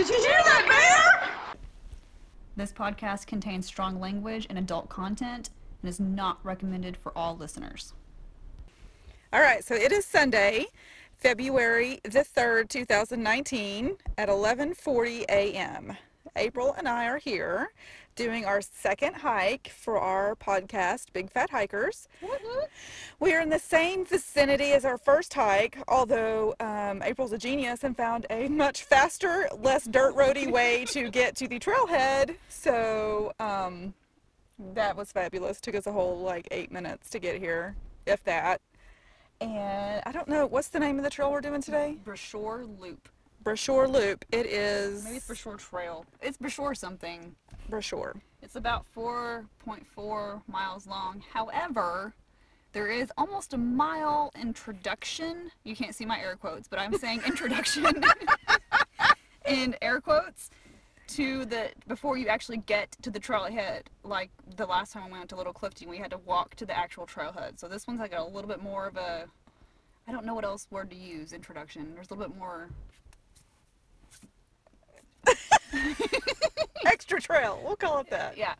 Did you hear that, bear? This podcast contains strong language and adult content and is not recommended for all listeners. All right, so it is Sunday, February the 3rd, 2019 at 11:40 a.m. April and I are here doing our second hike for our podcast Big Fat Hikers. We are in the same vicinity as our first hike, although um, April's a genius and found a much faster, less dirt roady way to get to the trailhead. So um, that was fabulous. Took us a whole like eight minutes to get here, if that. And I don't know what's the name of the trail we're doing today. Brochure Loop. Brochure Loop. It is Maybe it's Brochure Trail. It's Brochure something. brochure. It's about 4.4 miles long. However, there is almost a mile introduction. You can't see my air quotes, but I'm saying introduction in air quotes to the before you actually get to the trailhead. Like the last time we went to Little Clifton, we had to walk to the actual trailhead. So this one's like a little bit more of a I don't know what else word to use. Introduction. There's a little bit more. Extra trail. We'll call it that. Yeah.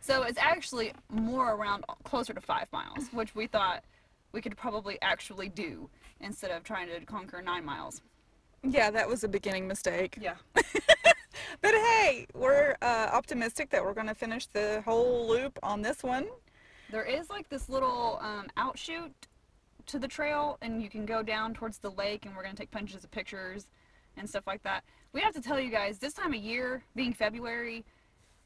So it's actually more around closer to five miles, which we thought we could probably actually do instead of trying to conquer nine miles. Yeah, that was a beginning mistake. Yeah. But hey, we're uh, optimistic that we're going to finish the whole loop on this one. There is like this little um, outshoot to the trail, and you can go down towards the lake, and we're gonna take bunches of pictures and stuff like that. We have to tell you guys, this time of year, being February,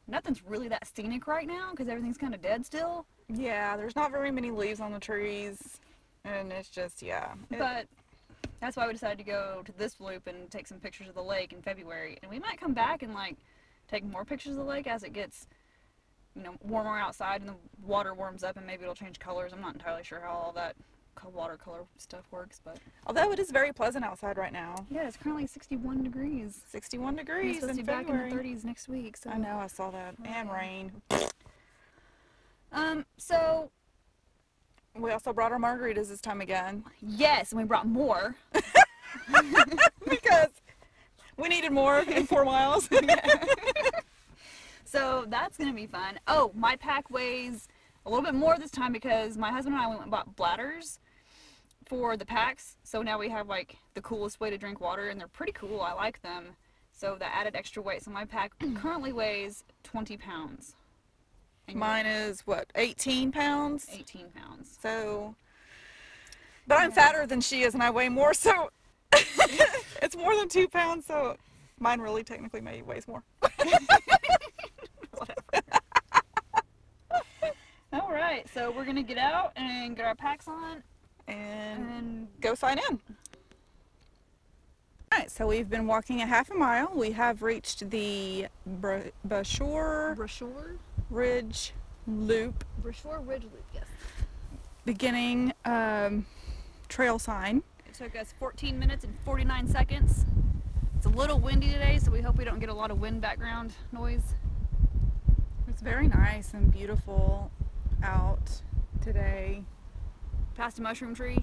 nothing's really that scenic right now because everything's kind of dead still. Yeah, there's not very many leaves on the trees, and it's just yeah. It- But that's why we decided to go to this loop and take some pictures of the lake in February. And we might come back and like take more pictures of the lake as it gets, you know, warmer outside and the water warms up and maybe it'll change colors. I'm not entirely sure how all that watercolor stuff works, but although it is very pleasant outside right now, yeah, it's currently 61 degrees. 61 It's degrees supposed to be back in the 30s next week. So I know, I saw that, and rain. Um. So We also brought our margaritas this time again yes, and we brought more. because we needed more in four miles. So that's gonna be fun. Oh, my pack weighs a little bit more this time because my husband and I went and bought bladders for the packs. So now we have like the coolest way to drink water, and they're pretty cool. I like them. So that added extra weight. So my pack currently weighs 20 pounds. Mine is what, 18 pounds? 18 pounds. So, but I'm fatter than she is, and I weigh more, so it's more than two pounds. So, mine really technically maybe weighs more. All right, so we're gonna get out and get our packs on And and go sign in. All right, so we've been walking a half a mile. We have reached the Br- Bashore brochure, Ridge Loop brochure ridge loop. Yes. beginning um, trail sign. It took us 14 minutes and 49 seconds. It's a little windy today, so we hope we don't get a lot of wind background noise. It's very nice and beautiful out today. Past a mushroom tree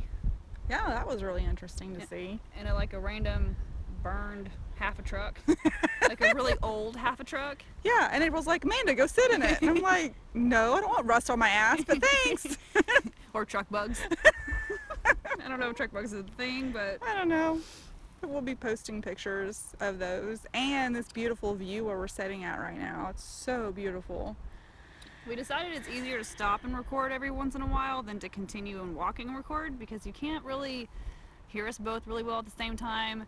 Yeah, that was really interesting to Yeah. see. and a, like a random burned half a truck, like a really old half a truck. Yeah, and it was like, Amanda, go sit in it. And I'm like, no, I don't want rust on my ass, but thanks. or truck bugs. I don't know if truck bugs is a thing, but I don't know. We'll be posting pictures of those and this beautiful view where we're sitting at right now. It's so beautiful. We decided it's easier to stop and record every once in a while than to continue and walking and record because you can't really hear us both really well at the same time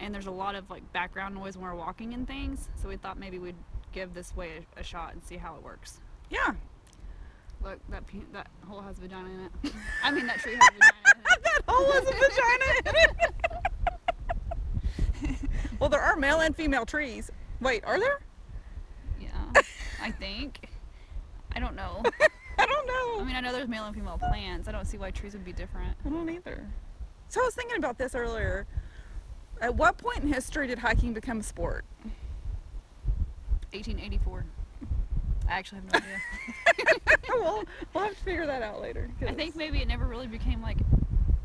and there's a lot of like background noise when we're walking and things so we thought maybe we'd give this way a, a shot and see how it works Yeah. look that pe- that hole has a vagina in it i mean that tree has a vagina in it that hole has a vagina in it. well, there are male and female trees. Wait, are there? yeah i think i don't know I don't know. i mean i know there's male and female plants i don't see why trees would be different I don't either. So I was thinking about this earlier. At what point in history did hiking become a sport? 1884 i actually have no idea well, we'll have to figure that out later. I think maybe it never really became like.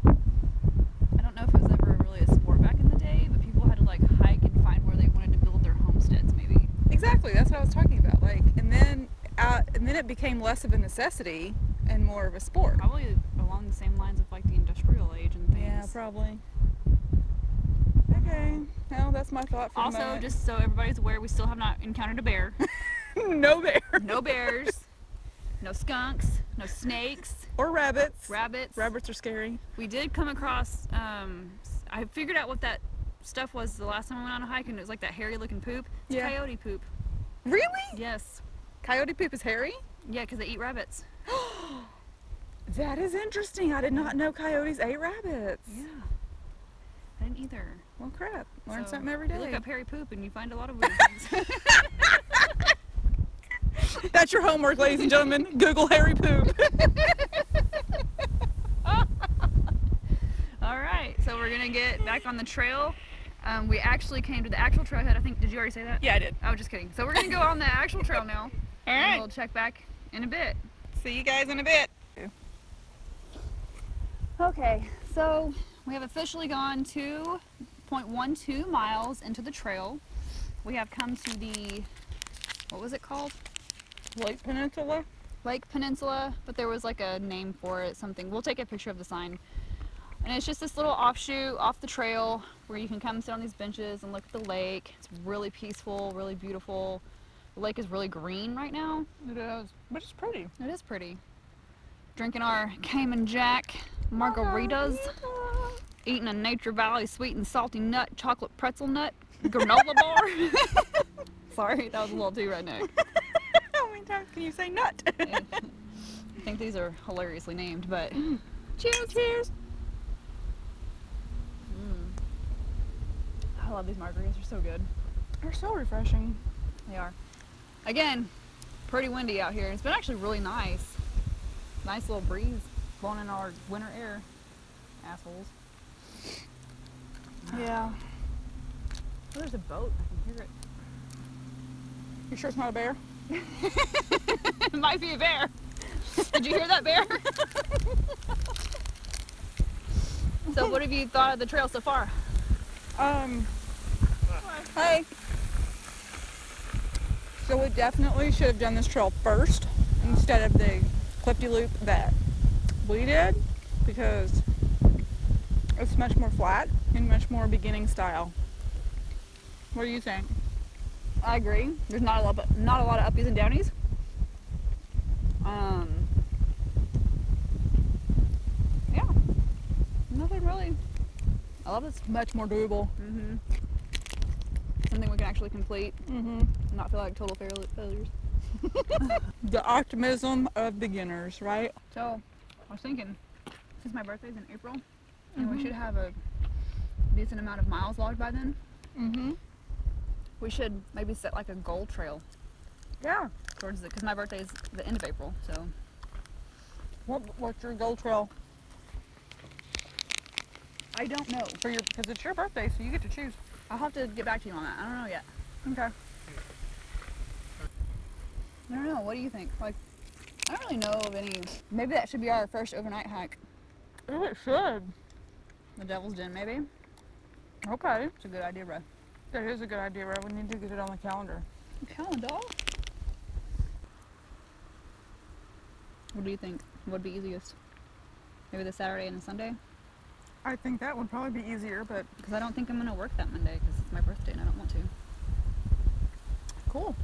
I don't know if it was ever really a sport back in the day, but people had to like hike and find where they wanted to build their homesteads, maybe. Exactly. That's what I was talking about. Like, and then and then it became less of a necessity and more of a sport. Probably along the same lines of like the industrial age and things. Yeah, probably. Okay. Well, that's my thought for Also, just so everybody's aware, we still have not encountered a bear. no bear No bears, no skunks, no snakes, or rabbits. rabbits. Rabbits are scary. We did come across. Um, I figured out what that stuff was the last time I went on a hike, and it was like that hairy looking poop. It's Yeah. coyote poop. Really? Yes. Coyote poop is hairy? Yeah, because they eat rabbits. That is interesting. I did not know coyotes ate rabbits. Yeah. I didn't either. Well, crap. Learn So, something every day. you. Look up hairy poop, and you find a lot of weird things. That's your homework, ladies and gentlemen. Google hairy poop. All right, so we're gonna get back on the trail. Um, we actually came to the actual trailhead. I think. Did you already say that? yeah, I did. Oh, just kidding. So we're gonna go on the actual trail now. All and. We'll check back in a bit. See you guys in a bit. Okay, so we have officially gone 2.12 miles into the trail. We have come to the, what was it called? Lake Peninsula. Lake Peninsula, but there was like a name for it, something. We'll take a picture of the sign. And it's just this little offshoot off the trail where you can come sit on these benches and look at the lake. It's really peaceful, really beautiful. The lake is really green right now. It is, but it's pretty. It is pretty. Drinking our Cayman Jack margaritas. eating a Nature Valley sweet and salty nut chocolate pretzel nut granola bar. Sorry, that was a little too redneck. How many times can you say nut? I think these are hilariously named, but cheers, cheers. mm. I love these margaritas. They're so good. They're so refreshing. They are. Again, pretty windy out here. It's been actually really nice. Nice little breeze blowing in our winter air. Assholes. Yeah. Oh, there's a boat. I can hear it. You sure it's not a bear? it might be a bear. Did you hear that bear? so what have you thought of the trail so far? Um. Hey. So we definitely should have done this trail first instead of the clippy loop that we did because it's much more flat and much more beginning style. What do you think? I agree. There's not a lot, of, not a lot of uppies and downies. Um. Yeah. Nothing really. I love this. Much more doable. Mm-hmm. Something we can actually complete Mm-hmm. and not feel like total fail- failures. The optimism of beginners, right? So, I was thinking, since my birthday's in April, and Mhm. we should have a decent amount of miles logged by then, Mm-hmm. we should maybe set like a goal trail Yeah. towards it, because my birthday is the end of April, so. What, what's your goal trail I don't know. for your? Because it's your birthday, so you get to choose. I'll have to get back to you on that. I don't know yet. Okay. I don't know. What do you think? Like, I don't really know of any. Maybe that should be our first overnight hike. Oh, it should. The Devil's Den, maybe. Okay. It's a good idea, bro. That is a good idea, right? We need to get it on the calendar. The Calendar. What do you think would be easiest? Maybe the Saturday and the Sunday? I think that would probably be easier, but Because I don't think I'm going to work that Monday because it's my birthday and I don't want to. cool.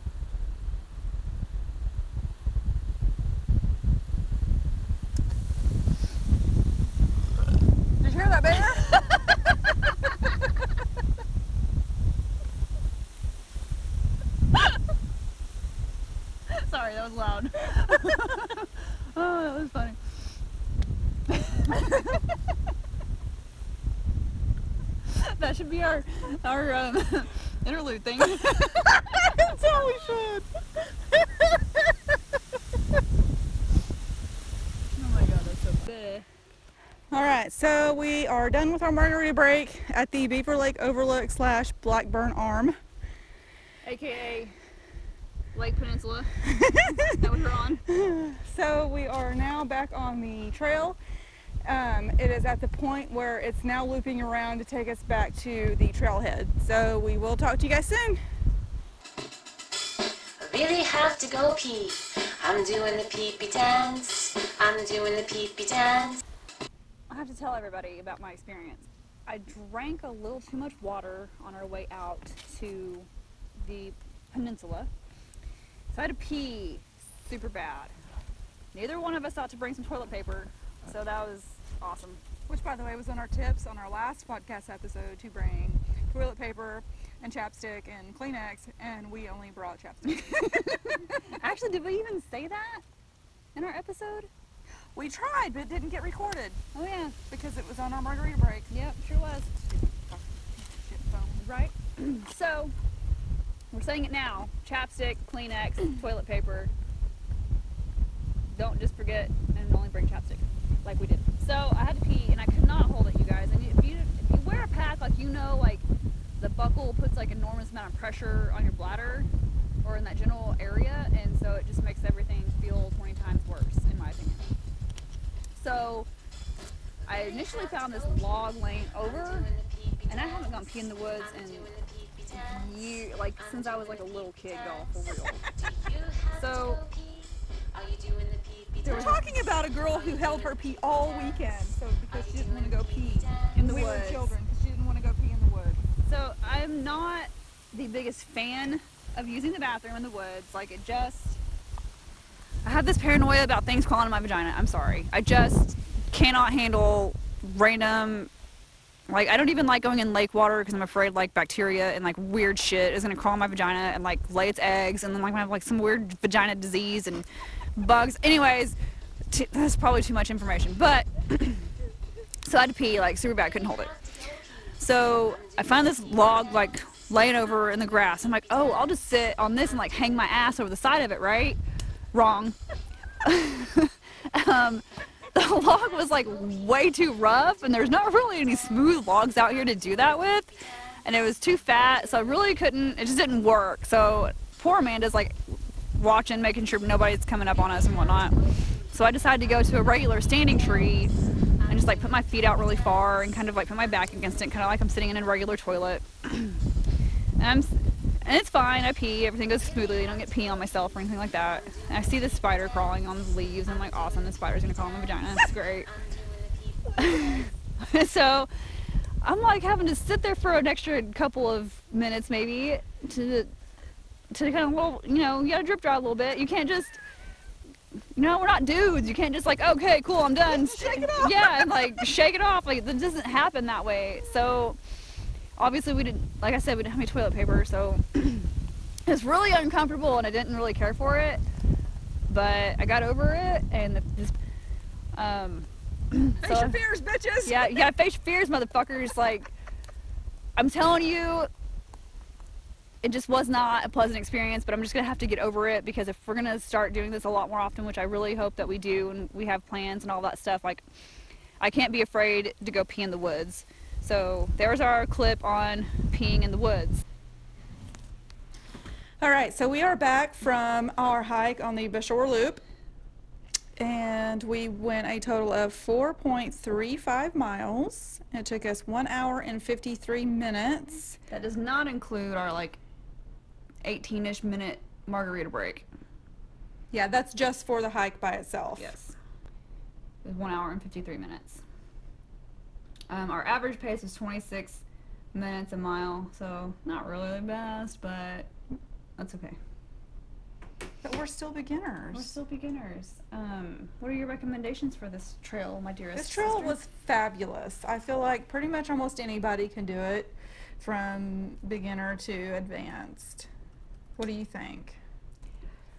Did you hear that bear? Sorry, that was loud. oh, that was funny. that should be our our um, interlude thing. That's all we should. Oh my god, that's so good. All right, so we are done with our margarita break at the Beaver Lake Overlook slash Blackburn Arm. AKA Lake Peninsula that we were on. So we are now back on the trail. Um, it is at the point where it's now looping around to take us back to the trailhead. So we will talk to you guys soon. I really have to go pee. I'm doing the pee pee dance. I'm doing the pee pee dance. I have to tell everybody about my experience. I drank a little too much water on our way out to the peninsula. So I had to pee super bad. Neither one of us thought to bring some toilet paper, so that was awesome. Which, by the way, was on our tips on our last podcast episode to bring toilet paper and chapstick and Kleenex, and we only brought chapstick. Actually, did we even say that in our episode? We tried, but it didn't get recorded Oh yeah, because it was on our margarita break. yep, sure was. Right? so, we're saying it now. Chapstick, Kleenex, toilet paper. Don't just forget and only bring chapstick, like we did. So, I had to pee and I could not hold it, you guys. And if you, if you wear a pack, like you know, like the buckle puts like enormous amount of pressure on your bladder or in that general area, and so it just makes everything feel 20 times worse, in my opinion. So, I initially found this log laying over, and I haven't gone pee in the woods in year, like since I was like a little kid, y'all, for real. So- Are you doing the pee pee They were talking about a girl who held her pee all weekend, so because she didn't want to go pee In the we woods. were children, because she didn't want to go pee in the woods. So I'm not the biggest fan of using the bathroom in the woods. Like it just, have this paranoia about things crawling in my vagina. I'm sorry. I just cannot handle random. Like I don't even like going in lake water because I'm afraid like bacteria and like weird shit is gonna crawl in my vagina and like lay its eggs and then like I have like some weird vagina disease and bugs. Anyways, t- that's probably too much information. But so I had to pee like super bad, couldn't hold it. So I find this log like laying over in the grass. I'm like, oh, I'll just sit on this and like hang my ass over the side of it, right? Wrong. um, the log was like way too rough, and there's not really any smooth logs out here to do that with. And it was too fat, so I really couldn't, it just didn't work. So poor Amanda's like watching, making sure nobody's coming up on us and whatnot. So I decided to go to a regular standing tree and just like put my feet out really far and kind of like put my back against it, kind of like I'm sitting in a regular toilet. and I'm, and it's fine. I pee. Everything goes smoothly. I don't get pee on myself or anything like that. And I see this spider crawling on the leaves. And I'm like, awesome. The spider's gonna crawl on my vagina. It's great. so I'm like having to sit there for an extra couple of minutes maybe to to kind of well, you know, you gotta drip dry a little bit. You can't just you know, we're not dudes. You can't just like, okay, cool, I'm done. Shake it off. Yeah, and like shake it off. Like that doesn't happen that way. So obviously we didn't like I said, we didn't have any toilet paper, so it was really uncomfortable and I didn't really care for it. But I got over it and the, this um Face so- your fears, bitches! yeah, you gotta face your fears, motherfuckers. Like, I'm telling you, it just was not a pleasant experience, but I'm just gonna have to get over it because if we're gonna start doing this a lot more often, which I really hope that we do, and we have plans and all that stuff, like, I can't be afraid to go pee in the woods. So, there's our clip on peeing in the woods. All right, so we are back from our hike on the Bashore Loop, and we went a total of 4.35 miles. It took us one hour and 53 minutes. That does not include our, like, 18 ish minute margarita break. Yeah, that's just for the hike by itself. Yes. It was one hour and 53 minutes. Um, our average pace was 26 minutes a mile, so not really the best, but that's okay. But we're still beginners. We're still beginners. Um, what are your recommendations for this trail, my dearest? This trail sister? was fabulous. I feel like pretty much almost anybody can do it from beginner to advanced. What do you think?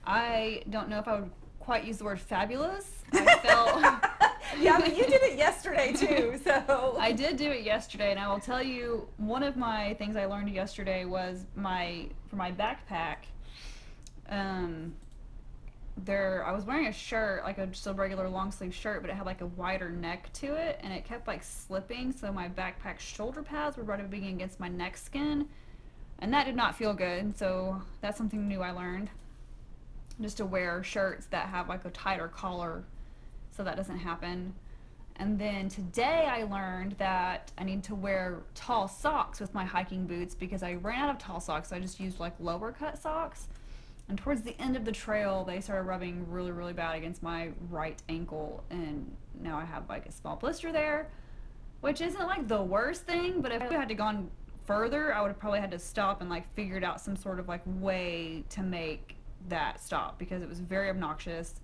I don't know if I would quite use the word fabulous. I felt. Yeah, but you did it yesterday too, so. I did do it yesterday, and I will tell you one of my things I learned yesterday was my for my backpack. Um, there I was wearing a shirt like a just a regular long sleeve shirt, but it had like a wider neck to it, and it kept like slipping. So my backpack shoulder pads were rubbing against my neck skin, and that did not feel good. So that's something new I learned. Just to wear shirts that have like a tighter collar, so that doesn't happen. And then today I learned that I need to wear tall socks with my hiking boots because I ran out of tall socks. So I just used like lower cut socks. And towards the end of the trail, they started rubbing really, really bad against my right ankle, and now I have like a small blister there, which isn't like the worst thing. But if I had to gone further, I would have probably had to stop and like figured out some sort of like way to make that stop because it was very obnoxious.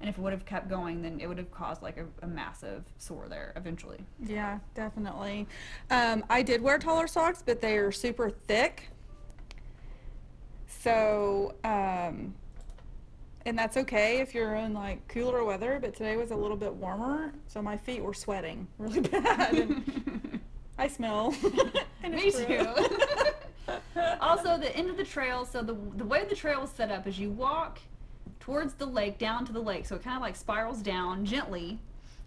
And if it would have kept going, then it would have caused like a, a massive sore there eventually. Yeah, definitely. Um, I did wear taller socks, but they are super thick. So, um, and that's okay if you're in like cooler weather, but today was a little bit warmer, so my feet were sweating really bad. And I smell. And Me too. also, the end of the trail. So the the way the trail is set up is you walk towards the lake, down to the lake. So it kind of like spirals down gently.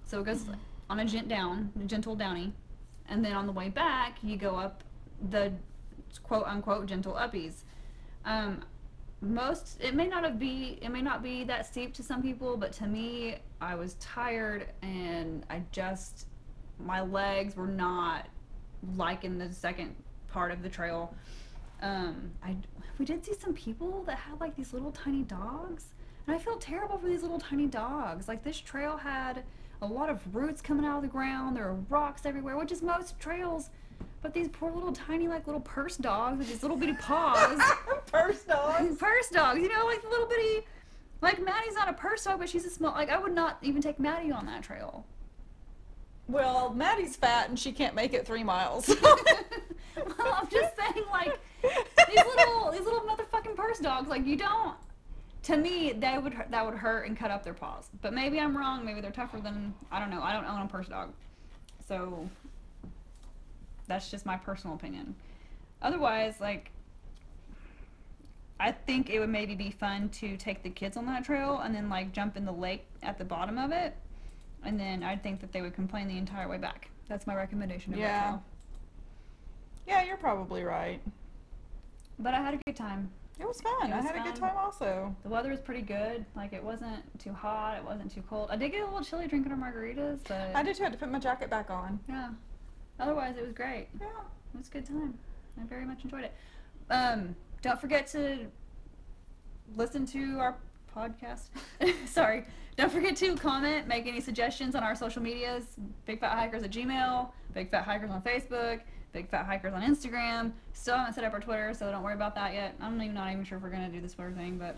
So it goes on a gent down, a gentle downy, and then on the way back you go up the quote unquote gentle uppies. Um, most it may not have be it may not be that steep to some people, but to me I was tired and I just my legs were not liking the second part of the trail. Um, I we did see some people that had like these little tiny dogs, and I felt terrible for these little tiny dogs. Like this trail had a lot of roots coming out of the ground. There are rocks everywhere, which is most trails. But these poor little tiny like little purse dogs with these little bitty paws. Purse dogs. purse dogs, you know, like the little bitty. Like Maddie's not a purse dog, but she's a small. Like I would not even take Maddie on that trail. Well, Maddie's fat and she can't make it three miles. well, I'm just saying, like these little these little motherfucking purse dogs. Like you don't. To me, they would that would hurt and cut up their paws. But maybe I'm wrong. Maybe they're tougher than I don't know. I don't own a purse dog, so that's just my personal opinion. Otherwise, like I think it would maybe be fun to take the kids on that trail and then like jump in the lake at the bottom of it, and then I think that they would complain the entire way back. That's my recommendation. Of that Yeah. trail. yeah, you're probably right. But I had a good time. It was fun. It I was had a good time also. The weather was pretty good. Like it wasn't too hot. It wasn't too cold. I did get a little chilly drinking our margaritas, but I did too. I had to put my jacket back on. yeah. Otherwise, it was great. Yeah. It was a good time. I very much enjoyed it. Um, don't forget to listen to our podcast. Sorry. Don't forget to comment, make any suggestions on our social medias. Big Fat Hikers at Gmail, Big Fat Hikers on Facebook, Big Fat Hikers on Instagram. Still haven't set up our Twitter, so don't worry about that yet. I'm even not even sure if we're gonna do this Twitter thing, but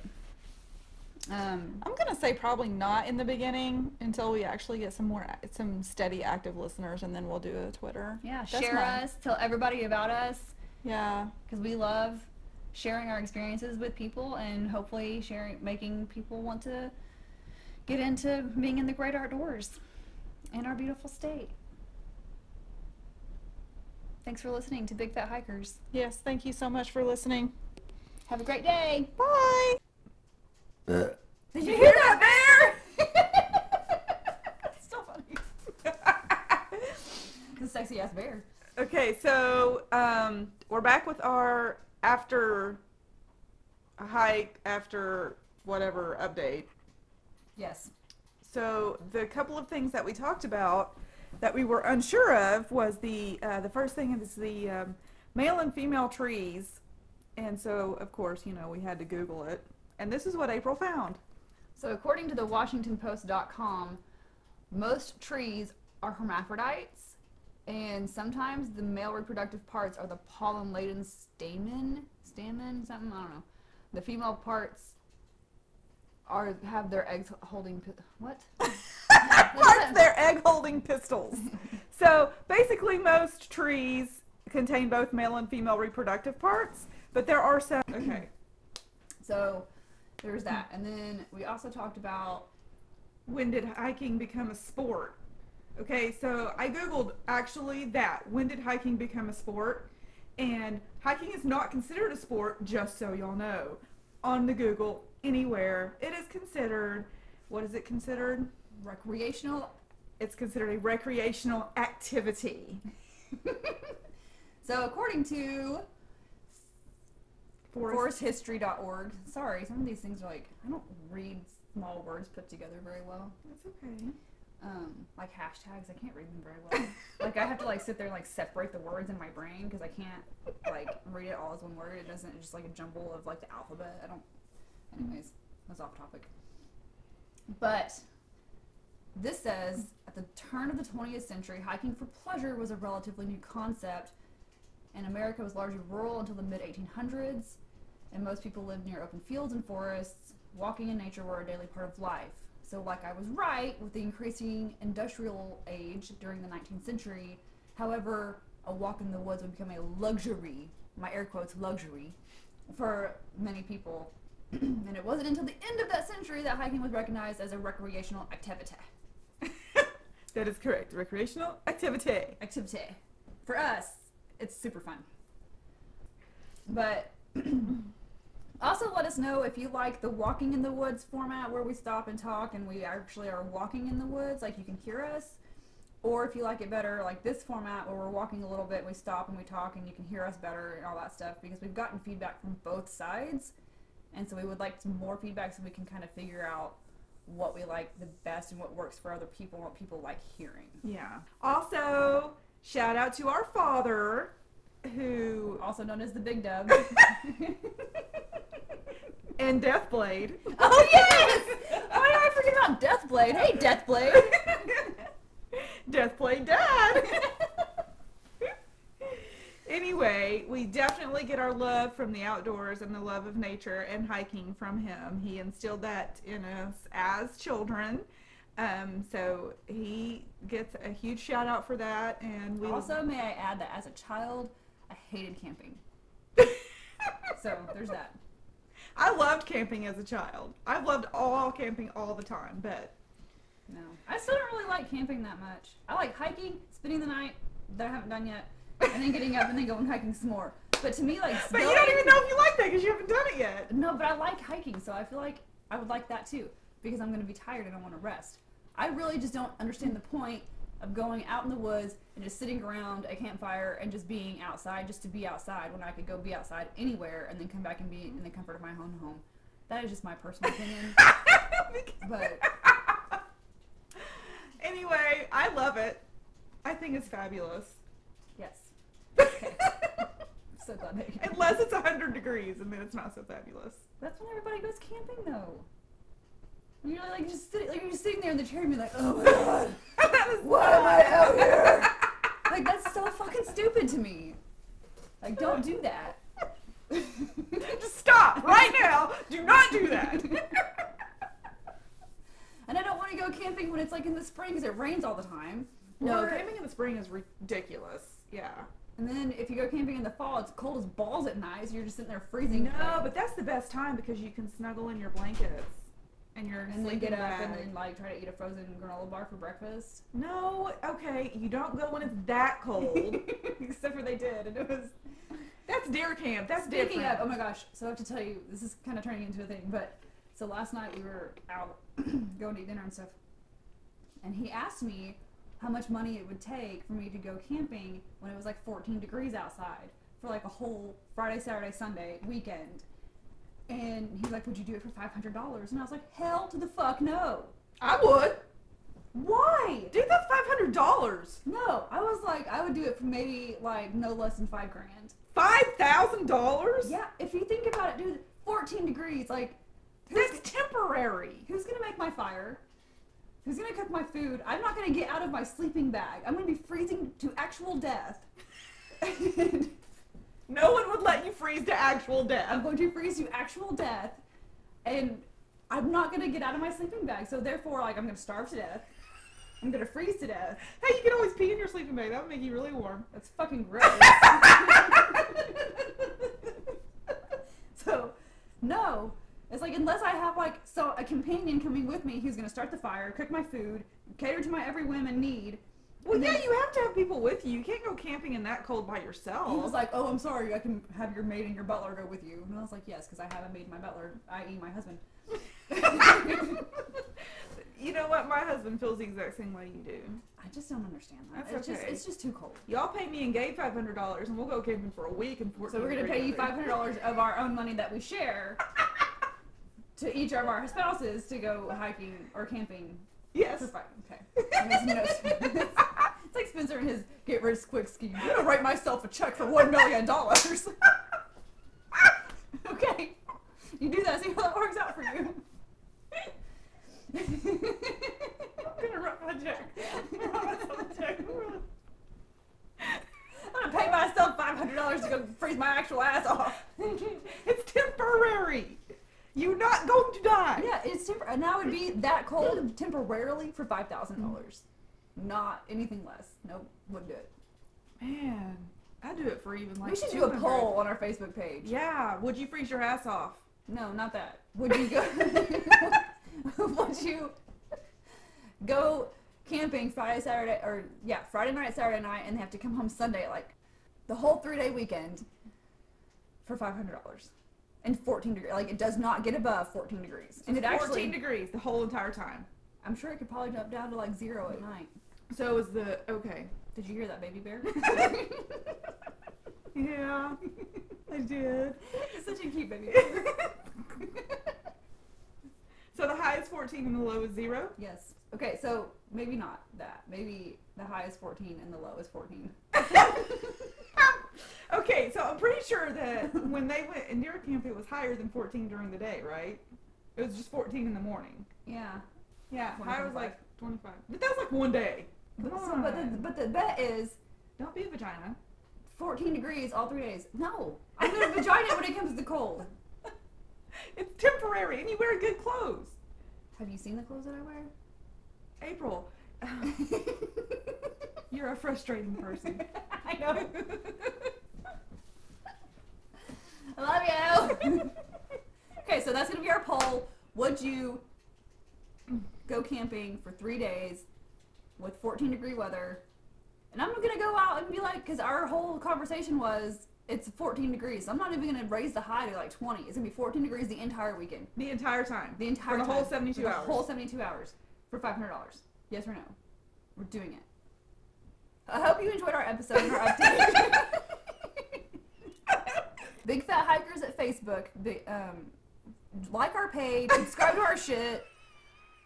um, I'm gonna say probably not in the beginning until we actually get some more some steady active listeners, and then we'll do a Twitter. yeah, That's share us, tell everybody about us. Yeah. because we love sharing our experiences with people and hopefully sharing making people want to get into being in the great outdoors in our beautiful state thanks for listening to big fat hikers Yes. Thank you so much for listening. have a great day Bye. did you hear that bear it's so funny the sexy ass bear Okay, so um, we're back with our after hike, after whatever update. yes So the couple of things that we talked about that we were unsure of was the uh, the first thing is the um, male and female trees, and so of course you know we had to Google it, and this is what April found. So, according to the WashingtonPost.com, most trees are hermaphrodites, and sometimes the male reproductive parts are the pollen-laden stamen, stamen, something I don't know. The female parts are have their eggs holding. What? Parts their egg holding pistols. so basically, most trees contain both male and female reproductive parts, but there are some. Okay. So, there's that, and then we also talked about when did hiking become a sport? Okay, so I googled actually that. When did hiking become a sport? And hiking is not considered a sport, just so y'all know. On the Google, anywhere, it is considered, what is it considered? Recreational. It's considered a recreational activity. So, according to Forest. foresthistory.org. Sorry, some of these things are like I don't read small words put together very well. That's okay. Um, like hashtags, I can't read them very well. like I have to like sit there and like separate the words in my brain because I can't like read it all as one word. It doesn't. It's just like a jumble of like the alphabet. I don't. Anyways, that's off topic. But this says at the turn of the 20th century, hiking for pleasure was a relatively new concept, and America was largely rural until the mid 1800s, and most people lived near open fields and forests. Walking in nature were a daily part of life. So, like I was right with the increasing industrial age during the 19th century, however, a walk in the woods would become a luxury, my air quotes, luxury, for many people. and it wasn't until the end of that century that hiking was recognized as a recreational activity. That is correct. Recreational activity. Activity. For us, it's super fun. But also let us know if you like the walking in the woods format where we stop and talk and we actually are walking in the woods, like you can hear us. Or if you like it better, like this format where we're walking a little bit, we stop and we talk and you can hear us better and all that stuff because we've gotten feedback from both sides. And so we would like some more feedback so we can kind of figure out what we like the best and what works for other people what people like hearing. Yeah. Also, shout out to our father, who Also known as the Big Dub. and Deathblade. oh yes! Why did I forget about Deathblade? Hey Deathblade! Deathblade Dad. anyway, we definitely get our love from the outdoors and the love of nature and hiking from him. He instilled that in us as children. Um, so he gets a huge shout out for that, and we Also, may I add that as a child, I hated camping. So there's that. I loved camping as a child. I've loved all camping all the time, but No, I still don't really like camping that much. I like hiking, spending the night that I haven't done yet, and then getting up and then going hiking some more. But to me, like, but you don't even know if you like that because you haven't done it yet. No, but I like hiking, so I feel like I would like that too because I'm going to be tired and I want to rest. I really just don't understand the point of going out in the woods and just sitting around a campfire and just being outside just to be outside when I could go be outside anywhere and then come back and be in the comfort of my own home. That is just my personal opinion. But anyway, I love it. I think it's fabulous. So glad that you Unless it's 100 degrees and then it's not so fabulous. That's when everybody goes camping though. You're like just sitting, like you're just sitting there in the chair and be like, oh my god. Why am I out here? Like that's so fucking stupid to me. Like don't do that. Just stop right now. Do not do that. And I don't want to go camping when it's like in the spring because it rains all the time. no, Or- camping in the spring is ridiculous. Yeah. And then if you go camping in the fall, it's cold as balls at night, so you're just sitting there freezing. No, but that's the best time because you can snuggle in your blankets and your and then sleeping get up bag. and then like try to eat a frozen granola bar for breakfast. No, okay, you don't go when it's that cold. Except for they did, and it was That's deer camp. That's Speaking different. of, oh my gosh, so I have to tell you, this is kind of turning into a thing, but so last night we were out going to eat dinner and stuff, and he asked me how much money it would take for me to go camping when it was like 14 degrees outside for like a whole Friday, Saturday, Sunday weekend. And he's like, Would you do it for $500? And I was like, Hell to the fuck no. I would. Why? Dude, that's five hundred dollars. No, I was like, I would do it for maybe like no less than five grand. Five thousand dollars? Yeah, if you think about it, dude, 14 degrees, like, That's temporary. Who's gonna make my fire? Who's gonna cook my food? I'm not gonna get out of my sleeping bag. I'm gonna be freezing to actual death. No one would let you freeze to actual death. I'm going to freeze to actual death, and I'm not gonna get out of my sleeping bag. So therefore, like, I'm gonna starve to death. I'm gonna freeze to death. Hey, you can always pee in your sleeping bag. That would make you really warm. That's fucking gross. so, no. It's like unless I have like so a companion coming with me who's gonna start the fire, cook my food, cater to my every whim and need. Well, and yeah, then- you have to have people with you. You can't go camping in that cold by yourself. He was like, "Oh, I'm sorry. I can have your maid and your butler go with you." And I was like, "Yes, because I have a maid and my butler, i.e., my husband." you know what? My husband feels the exact same way you do. I just don't understand that. That's it's just okay. it's just too cold. Y'all pay me and Gabe five hundred dollars, and we'll go camping for a week and So we're gonna pay you five hundred dollars of our own money that we share to each of our spouses to go hiking or camping. Yes. Okay. it's like Spencer and his get rich quick scheme. I'm gonna write myself a check for one million dollars. okay. You do that. See how that works out for you. I'm gonna write my check. I'm gonna pay myself five hundred dollars to go freeze my actual ass off. it's temporary. You're not going to die. Yeah, it's tempor- and that would be that cold temporarily for five thousand dollars, not anything less. Nope, wouldn't do it. Man, I'd do it for even like. we should do a poll on our Facebook page. Yeah. Would you freeze your ass off? No, not that. Would you go? would you go camping Friday, Saturday, or yeah, Friday night, Saturday night, and have to come home Sunday, like the whole three day weekend for five hundred dollars and fourteen degrees. Like it does not get above fourteen degrees, and it 14 actually, degrees the whole entire time. I'm sure it could probably drop down to like zero at night. So is the okay. Did you hear that, baby bear? Yeah, I did. Such a cute baby bear. So the high is 14 and the low is zero. yes. Okay, so maybe not that. Maybe the high is 14 and the low is 14. Okay, so I'm pretty sure that when they went in your camp, it was higher than 14 during the day, right? It was just 14 in the morning. Yeah. Yeah, 20, high was like 25. But that was like one day. But, so, but, the, but the bet is Don't be a vagina. 14 degrees all three days. No, I'm gonna vagina when it comes to the cold. It's temporary, and you wear good clothes. Have you seen the clothes that I wear? April, you're a frustrating person. I know. I love you. okay, so that's gonna be our poll. Would you go camping for three days with 14 degree weather? And I'm gonna go out and be like, because our whole conversation was it's 14 degrees. I'm not even gonna raise the high to like 20. It's gonna be 14 degrees the entire weekend. The entire time. The entire For the time. whole 72 For the hours. whole 72 hours for $500. Yes or no? We're doing it. I hope you enjoyed our episode and our update. Big Fat Hikers at Facebook. Big, um, like our page. Subscribe to our shit.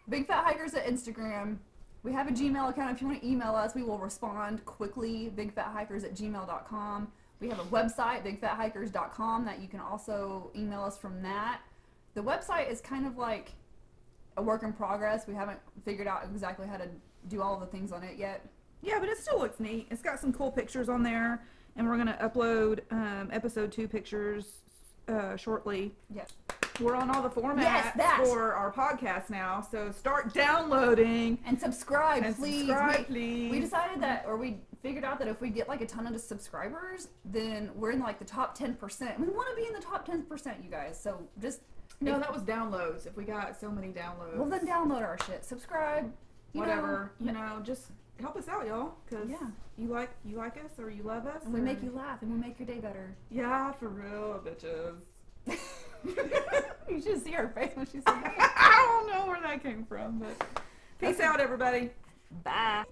Big Fat Hikers at Instagram. We have a Gmail account. If you want to email us, we will respond quickly. BigFatHikers at gmail.com. We have a website, bigfathikers.com, that you can also email us from that. The website is kind of like a work in progress. We haven't figured out exactly how to do all the things on it yet. Yeah, but it still looks neat. It's got some cool pictures on there, and we're gonna upload um, episode two pictures uh, shortly. Yes. We're on all the formats Yes, for our podcast now, so start downloading And subscribe, and please. subscribe, We- please. We decided that, or we figured out that if we get like a ton of subscribers, then we're in like the top 10%. We want to be in the top 10%, you guys. So just, no, that was downloads. If we got so many downloads, well, then download our shit. Subscribe. you know, whatever. You know, just help us out, y'all, because Yeah. you like you like us or you love us. And we or- make you laugh and we make your day better. Yeah, for real, bitches. you should see her face when she said that. I don't know where that came from, but peace out, everybody. Bye.